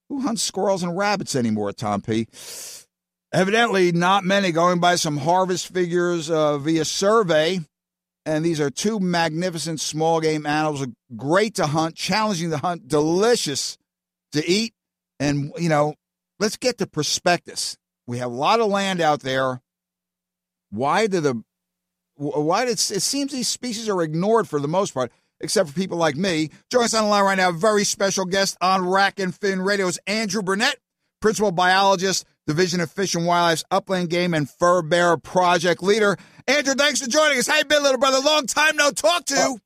Who hunts squirrels and rabbits anymore, Tom P? Evidently, not many, going by some harvest figures uh, via survey. And these are two magnificent small game animals, uh, great to hunt, challenging to hunt, delicious to eat. And, you know, let's get to prospectus. We have a lot of land out there. Why do the why did it seems these species are ignored for the most part, except for people like me. Join us on the line right now. Very special guest on Rack and Fin Radio's Andrew Burnett, principal biologist, Division of Fish and Wildlife's Upland Game and Fur Bear Project leader. Andrew, thanks for joining us. How you been, little brother? Long time no talk to.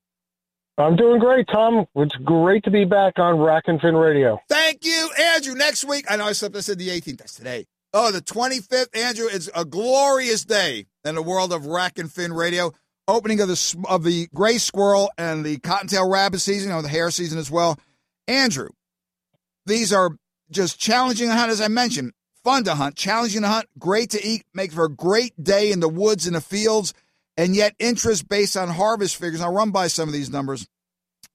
I'm doing great, Tom. It's great to be back on Rack and Fin Radio. Thank you, Andrew. Next week, I know I said I said the 18th. That's today. Oh, the 25th, Andrew. It's a glorious day in the world of Rack and Fin Radio. Opening of the of the gray squirrel and the cottontail rabbit season, you know, the hare season as well. Andrew, these are just challenging hunt, as I mentioned. Fun to hunt, challenging to hunt, great to eat, make for a great day in the woods and the fields, and yet interest based on harvest figures. I'll run by some of these numbers,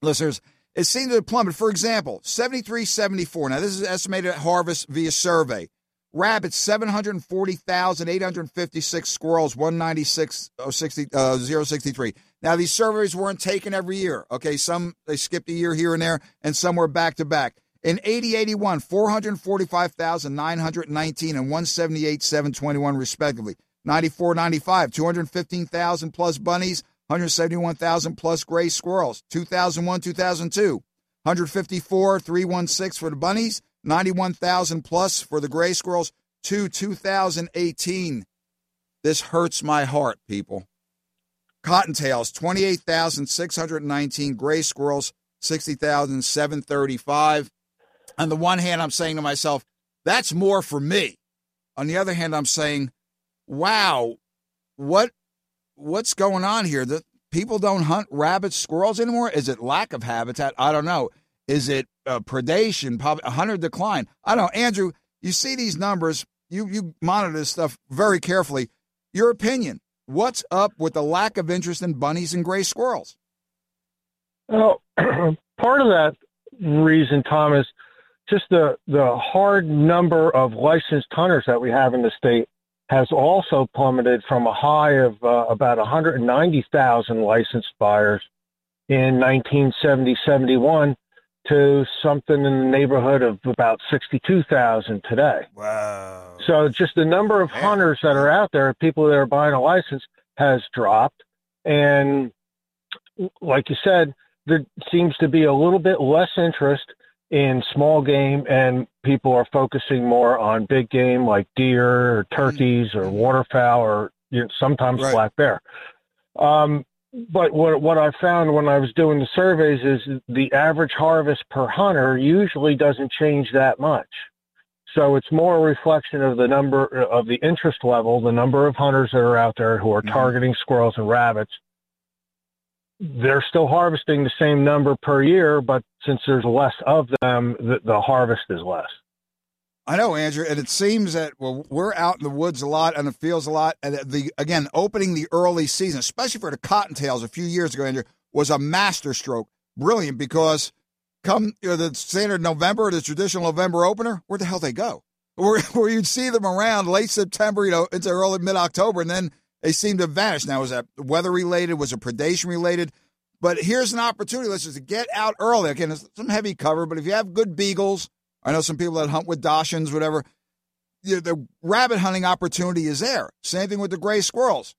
listeners. It seems to plummet. For example, 7374. Now, this is estimated harvest via survey. Rabbits, 740,856. Squirrels, 196, uh, 063. Now, these surveys weren't taken every year. Okay, some they skipped a year here and there, and some were back to back. In 8081, 445,919 and 178,721, respectively. 94 95, 215,000 plus bunnies, 171,000 plus gray squirrels. 2001 2002, 154, 316 for the bunnies, 91,000 plus for the gray squirrels. To 2018. This hurts my heart, people. Cottontails, 28,619. Gray squirrels, 60,735. On the one hand, I'm saying to myself, that's more for me. On the other hand, I'm saying, wow, what what's going on here? That people don't hunt rabbits, squirrels anymore? Is it lack of habitat? I don't know. Is it uh, predation? Probably a hunter decline. I don't know. Andrew, you see these numbers. You you monitor this stuff very carefully. Your opinion. What's up with the lack of interest in bunnies and gray squirrels? Well, part of that reason, Thomas, just the the hard number of licensed hunters that we have in the state. has also plummeted from a high of uh, about 190,000 licensed buyers in 1970 71 to something in the neighborhood of about 62,000 today. Wow. So just the number of hunters that are out there, people that are buying a license, has dropped. And like you said, there seems to be a little bit less interest in small game, and people are focusing more on big game like deer or turkeys or waterfowl or you know, sometimes Right. black bear. Um, but what what I found when I was doing the surveys is the average harvest per hunter usually doesn't change that much. So it's more a reflection of the number of the interest level, the number of hunters that are out there who are targeting squirrels and rabbits. They're still harvesting the same number per year, but since there's less of them, the, the harvest is less. I know, Andrew, and it seems that well, we're out in the woods a lot and the fields a lot. And the again, opening the early season, especially for the cottontails a few years ago, Andrew, was a masterstroke. Brilliant because come you know, the standard November, the traditional November opener, where the hell they go? Where, where you'd see them around late September, you know, into early mid October, and then they seem to vanish. Now, was that weather related? Was it predation related? But here's an opportunity, listeners, to get out early. Again, it's some heavy cover, but if you have good beagles, I know some people that hunt with Dachshunds, whatever. you- The rabbit hunting opportunity is there. Same thing with the gray squirrels.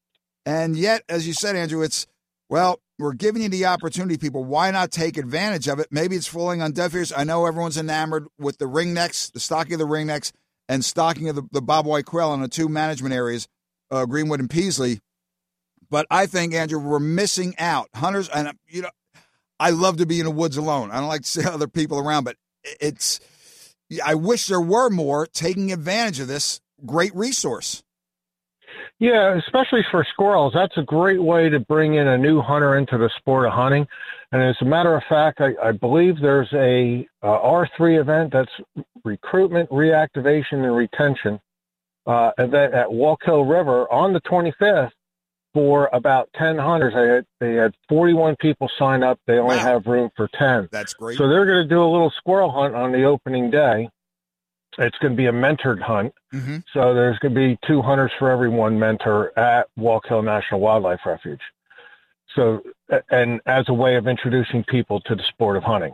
And yet, as you said, Andrew, it's, well, we're giving you the opportunity, people. Why not take advantage of it? Maybe it's falling on deaf ears. I know everyone's enamored with the ringnecks, the stocking of the ringnecks, and stocking of the, the bobwhite quail in the two management areas, uh, Greenwood and Peaslee. But I think, Andrew, we're missing out. Hunters, and, you know, I love to be in the woods alone. I don't like to see other people around, but it's, I wish there were more taking advantage of this great resource. Yeah, especially for squirrels. That's a great way to bring in a new hunter into the sport of hunting. And as a matter of fact, I, I believe there's a uh, R3 event that's recruitment, reactivation, and retention uh, event at Wallkill River on the 25th for about 10 hunters. They had, they had 41 people sign up. They only have room for 10. That's great. So they're going to do a little squirrel hunt on the opening day. It's going to be a mentored hunt. Mm-hmm. So there's going to be two hunters for every one mentor at Wallkill National Wildlife Refuge. So, and as a way of introducing people to the sport of hunting.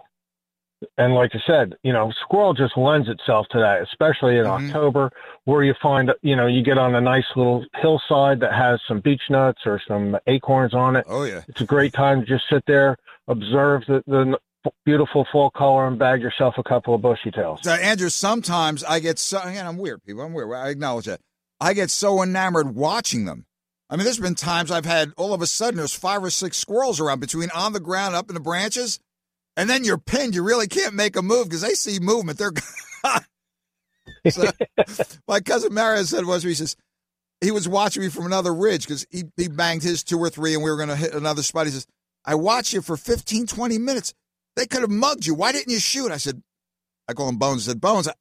And like I said, you know, squirrel just lends itself to that, especially in Mm-hmm. October, where you find, you know, you get on a nice little hillside that has some beech nuts or some acorns on it. Oh, yeah. It's a great time to just sit there, observe the, the beautiful fall color, and bag yourself a couple of bushy tails. So, Andrew, sometimes I get so, again, I'm weird, people. I'm weird. I acknowledge that. I get so enamored watching them. I mean, there's been times I've had all of a sudden there's five or six squirrels around between on the ground, up in the branches, and then you're pinned. You really can't make a move because they see movement. They're. so, my cousin Mario said was he says he was watching me from another ridge because he, he banged his two or three and we were going to hit another spot. He says, I watched you for 15, 20 minutes. They could have mugged you. Why didn't you shoot? I said, I call him Bones. I said, Bones, I,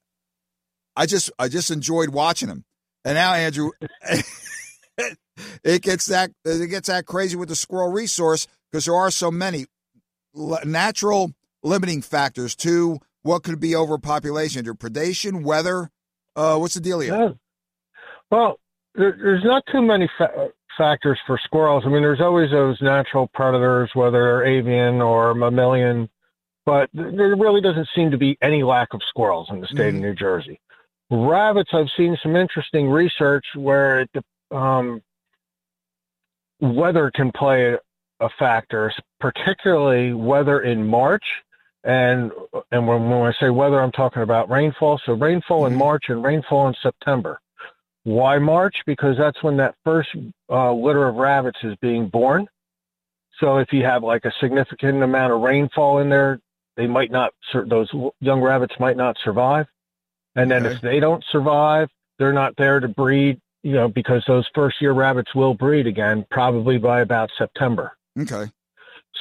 I just I just enjoyed watching him. And now, Andrew, it gets that it gets that crazy with the squirrel resource because there are so many natural limiting factors to what could be overpopulation, Andrew. Predation, weather. Uh, what's the deal here? Yeah. Well, there, there's not too many fa- factors for squirrels. I mean, there's always those natural predators, whether they're avian or mammalian, but there really doesn't seem to be any lack of squirrels in the state of New Jersey. Rabbits, I've seen some interesting research where it, um, weather can play a, a factor, particularly weather in March. And and when, when I say weather, I'm talking about rainfall. So rainfall in March and rainfall in September. Why March? Because that's when that first uh, litter of rabbits is being born. So if you have like a significant amount of rainfall in there, they might not. Those young rabbits might not survive. And then if they don't survive, they're not there to breed. You know, because those first year rabbits will breed again, probably by about September. Okay.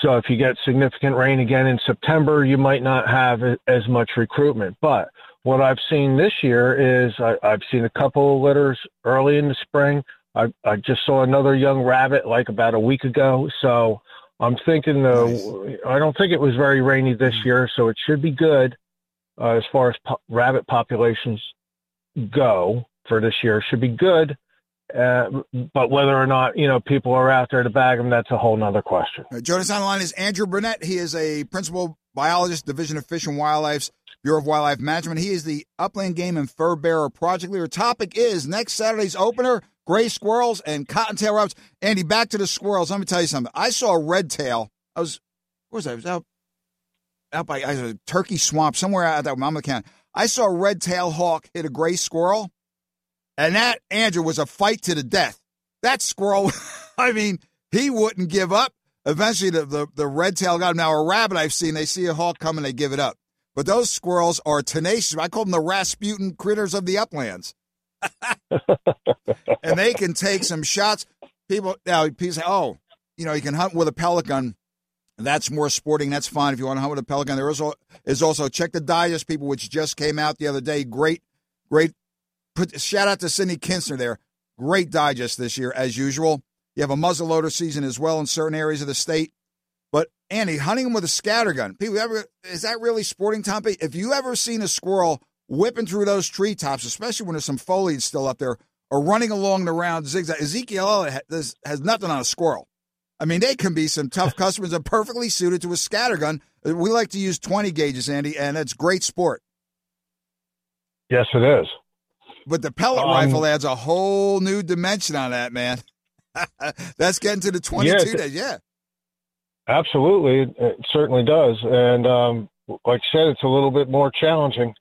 So if you get significant rain again in September, you might not have as much recruitment. But what I've seen this year is I, I've seen a couple of litters early in the spring. I, I just saw another young rabbit like about a week ago. So I'm thinking though, I don't think it was very rainy this year, so it should be good uh, as far as po- rabbit populations go for this year. Should be good Uh, but whether or not you know people are out there to bag them, that's a whole nother question. Uh, us on the line is Andrew Burnett. He is a principal biologist, Division of Fish and Wildlife's Bureau of Wildlife Management. He is the Upland Game and Fur Bearer Project Leader. Topic is next Saturday's opener: gray squirrels and cottontail rabbits. Andy, back to the squirrels. Let me tell you something. I saw a red tail. I was, where was I? I was out, out by I was a turkey swamp somewhere out that Monmouth County. I saw a red tail hawk hit a gray squirrel, and that Andrew was a fight to the death. That squirrel, I mean, he wouldn't give up. Eventually, the, the, the red tail got him. Now, a rabbit I've seen, they see a hawk coming, they give it up. But those squirrels are tenacious. I call them the Rasputin critters of the uplands. and they can take some shots. People now people say, "Oh, you know, you can hunt with a pellet gun. That's more sporting. That's fine if you want to hunt with a pellet gun." There is also, is also check the digest people, which just came out the other day. Great, great. Shout out to Cindy Kuenstner there. Great digest this year as usual. You have a muzzleloader season as well in certain areas of the state. But Andy, hunting them with a scattergun. People ever is that really sporting, Tom? If you ever seen a squirrel whipping through those treetops, especially when there's some foliage still up there, or running along the round zigzag. Ezekiel has, has nothing on a squirrel. I mean, they can be some tough customers are perfectly suited to a scattergun. We like to use 20 gauges, Andy, and it's great sport. Yes, it is. But the pellet um, rifle adds a whole new dimension on that, man. That's getting to the 22 yeah, days. Yeah. Absolutely. It certainly does. And um, like I said, it's a little bit more challenging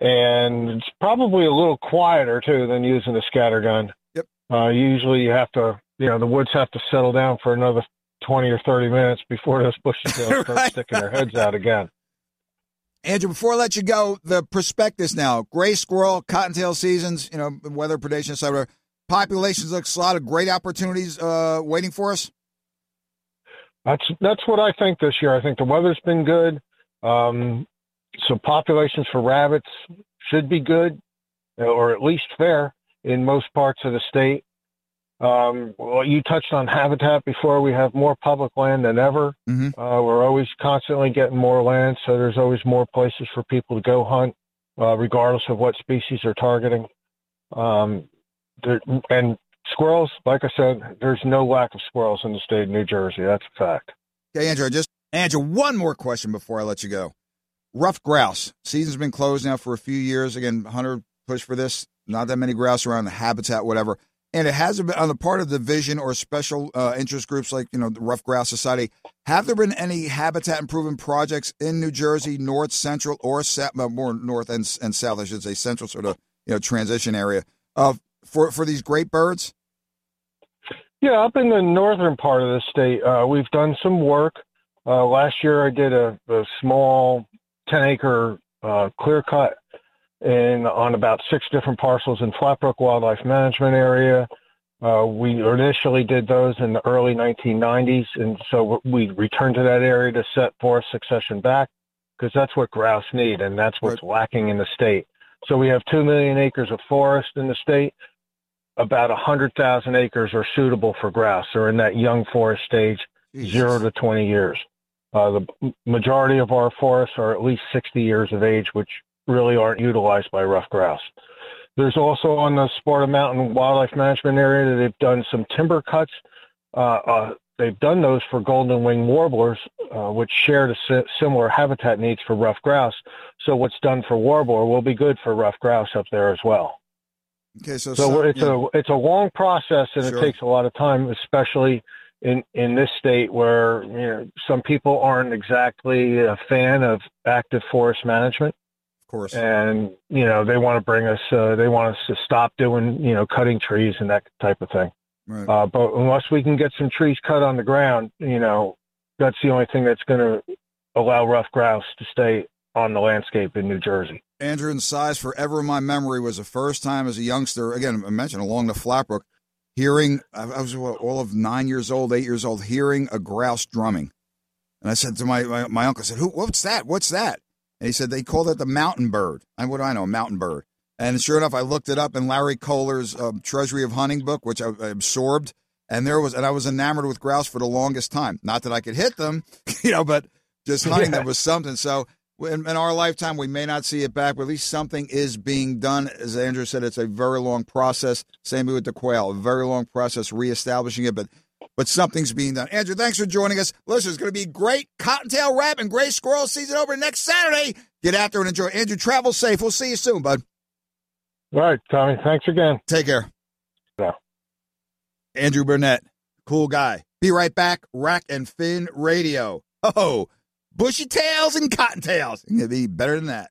and it's probably a little quieter too than using a scatter gun. Yep. Uh, usually you have to, you know, the woods have to settle down for another 20 or 30 minutes before those bushes start sticking their heads out again. Andrew, before I let you go, the prospectus now: gray squirrel, cottontail seasons, you know, weather predation, etc. Populations looks a lot of great opportunities uh, waiting for us. That's that's what I think this year. I think the weather's been good. Um, so populations for rabbits should be good, or at least fair in most parts of the state. Um, well, you touched on habitat before. We have more public land than ever. Mm-hmm. Uh, we're always constantly getting more land, so there's always more places for people to go hunt, uh, regardless of what species they're targeting. Um, there, and squirrels, like I said, there's no lack of squirrels in the state of New Jersey. That's a fact. Okay, Andrew. Just Andrew, one more question before I let you go. Ruffed grouse. Season's been closed now for a few years. Again, hunter push for this. Not that many grouse around the habitat, whatever. And it hasn't been on the part of the vision or special uh, interest groups like you know the Ruffed Grouse Society. Have there been any habitat improvement projects in New Jersey, North, Central, or more North and, and South, I should say, Central sort of you know transition area uh, for for these great birds? Yeah, up in the northern part of the state, uh, we've done some work. Uh, last year, I did a, a small 10 acre uh, clear cut in on about six different parcels in Flatbrook Wildlife Management Area. Uh, we initially did those in the early 1990s, and so we returned to that area to set forest succession back because that's what grouse need, and that's what's right. lacking in the state. So we have two million acres of forest in the state. About 100,000 acres are suitable for grouse. They're in that young forest stage, Jesus. zero to 20 years. Uh, the majority of our forests are at least 60 years of age, which really aren't utilized by ruffed grouse. There's also on the Sparta Mountain Wildlife Management Area, that they've done some timber cuts. Uh, uh, they've done those for golden wing warblers, uh, which share the si- similar habitat needs for ruffed grouse. So what's done for warbler will be good for ruffed grouse up there as well. Okay, so, so, so it's yeah. a it's a long process and sure. it takes a lot of time, especially in in this state where you know some people aren't exactly a fan of active forest management. Of course. And you know they want to bring us, uh, they want us to stop doing you know cutting trees and that type of thing. Right. Uh, but unless we can get some trees cut on the ground, you know, that's the only thing that's going to allow ruffed grouse to stay on the landscape in New Jersey. Andrew and size forever in my memory was the first time as a youngster. Again, I mentioned along the Flatbrook hearing, I was all of nine years old, eight years old, hearing a grouse drumming. And I said to my, my, my uncle, I said, Who, what's that? What's that? And he said, they called it the mountain bird. And what do I know? A mountain bird. And sure enough, I looked it up in Larry Koller's um, Treasury of Hunting book, which I, I absorbed. And there was, and I was enamored with grouse for the longest time. Not that I could hit them, you know, but just hunting yeah. them was something. So in, in, our lifetime, we may not see it back, but at least something is being done. As Andrew said, it's a very long process. Same with the quail, a very long process reestablishing it, but but something's being done. Andrew, thanks for joining us. Listen, it's going to be great cottontail rap and gray squirrel season over next Saturday. Get out there and enjoy. Andrew, travel safe. We'll see you soon, bud. All right, Tommy. Thanks again. Take care. Yeah. Andrew Burnett, cool guy. Be right back. Rack and Fin Radio. Oh, bushy tails and cottontails. It's going to be better than that.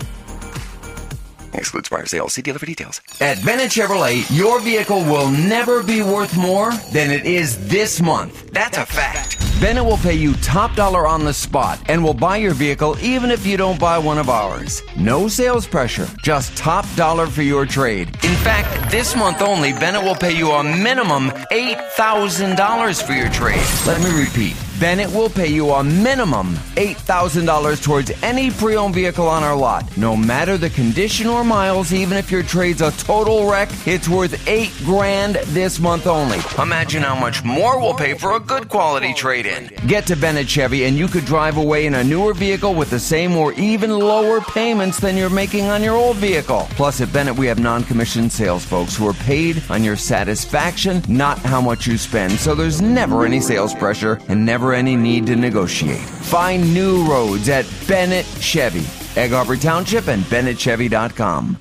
Excludes prior sales. See dealer for details. At Bennett Chevrolet, your vehicle will never be worth more than it is this month. That's a fact. Bennett will pay you top dollar on the spot and will buy your vehicle even if you don't buy one of ours. No sales pressure, just top dollar for your trade. In fact, this month only, Bennett will pay you a minimum $8,000 for your trade. Let me repeat. Bennett will pay you a minimum $8,000 towards any pre owned vehicle on our lot. No matter the condition or miles, even if your trade's a total wreck, it's worth 8 grand this month only. Imagine how much more we'll pay for a good quality trade. Get to Bennett Chevy and you could drive away in a newer vehicle with the same or even lower payments than you're making on your old vehicle. Plus, at Bennett, we have non commissioned sales folks who are paid on your satisfaction, not how much you spend. So there's never any sales pressure and never any need to negotiate. Find new roads at Bennett Chevy, Egg Harbor Township, and BennettChevy.com.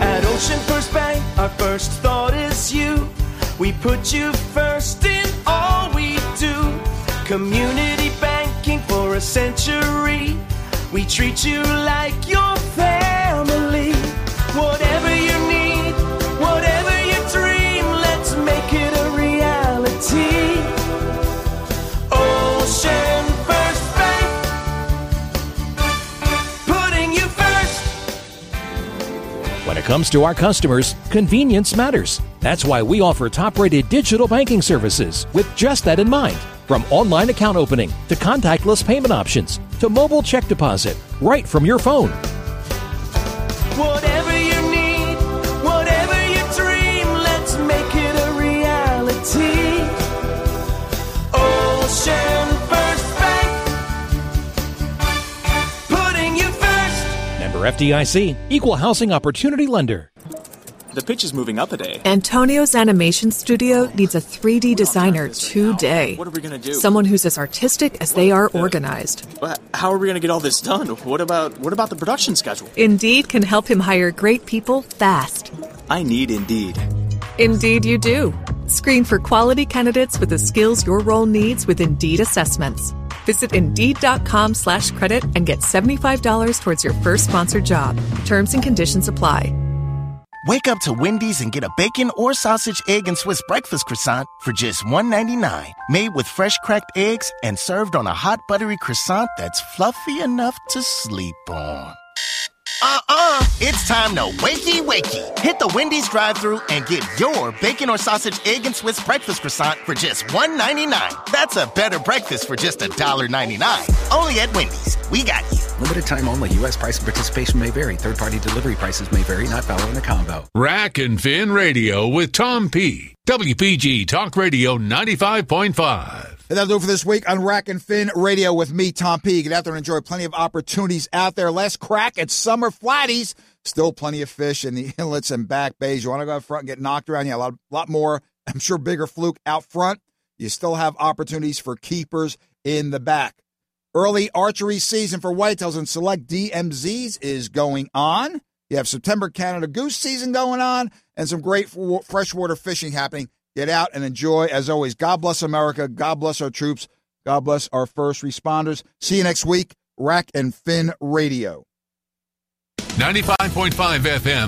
At Ocean First Bank, our first thought is you. We put you first in all we do. Community banking for a century. We treat you like your family. Whatever you need, whatever you dream, let's make it a reality. Ocean First Bank, putting you first. When it comes to our customers, convenience matters. That's why we offer top rated digital banking services with just that in mind. From online account opening to contactless payment options to mobile check deposit right from your phone. Whatever you need, whatever you dream, let's make it a reality. Ocean First Bank, putting you first. Member FDIC, Equal Housing Opportunity Lender. The pitch is moving up a day. Antonio's animation studio needs a 3D designer today. What are we gonna do? Someone who's as artistic as they are organized. But how are we gonna get all this done? What about what about the production schedule? Indeed can help him hire great people fast. I need Indeed. Indeed, you do. Screen for quality candidates with the skills your role needs with Indeed assessments. Visit Indeed.com slash credit and get $75 towards your first sponsored job. Terms and conditions apply. Wake up to Wendy's and get a bacon or sausage, egg, and Swiss breakfast croissant for just $1.99. Made with fresh cracked eggs and served on a hot buttery croissant that's fluffy enough to sleep on. Uh-uh, it's time to wakey wakey. Hit the Wendy's drive-thru and get your bacon or sausage, egg, and Swiss breakfast croissant for just $1.99. That's a better breakfast for just $1.99. Only at Wendy's. We got you. Limited time only. U.S. price and participation may vary. Third party delivery prices may vary, not following a combo. Rack and Fin Radio with Tom P. WPG Talk Radio 95.5. And that'll do it for this week on Rack and Fin Radio with me, Tom P. Get out there and enjoy plenty of opportunities out there. Less crack at summer flatties. Still plenty of fish in the inlets and back bays. You want to go out front and get knocked around? Yeah, a lot, lot more, I'm sure, bigger fluke out front. You still have opportunities for keepers in the back. Early archery season for whitetails and select DMZs is going on. You have September Canada goose season going on and some great freshwater fishing happening. Get out and enjoy. As always, God bless America. God bless our troops. God bless our first responders. See you next week. Rack and Fin Radio. 95.5 FM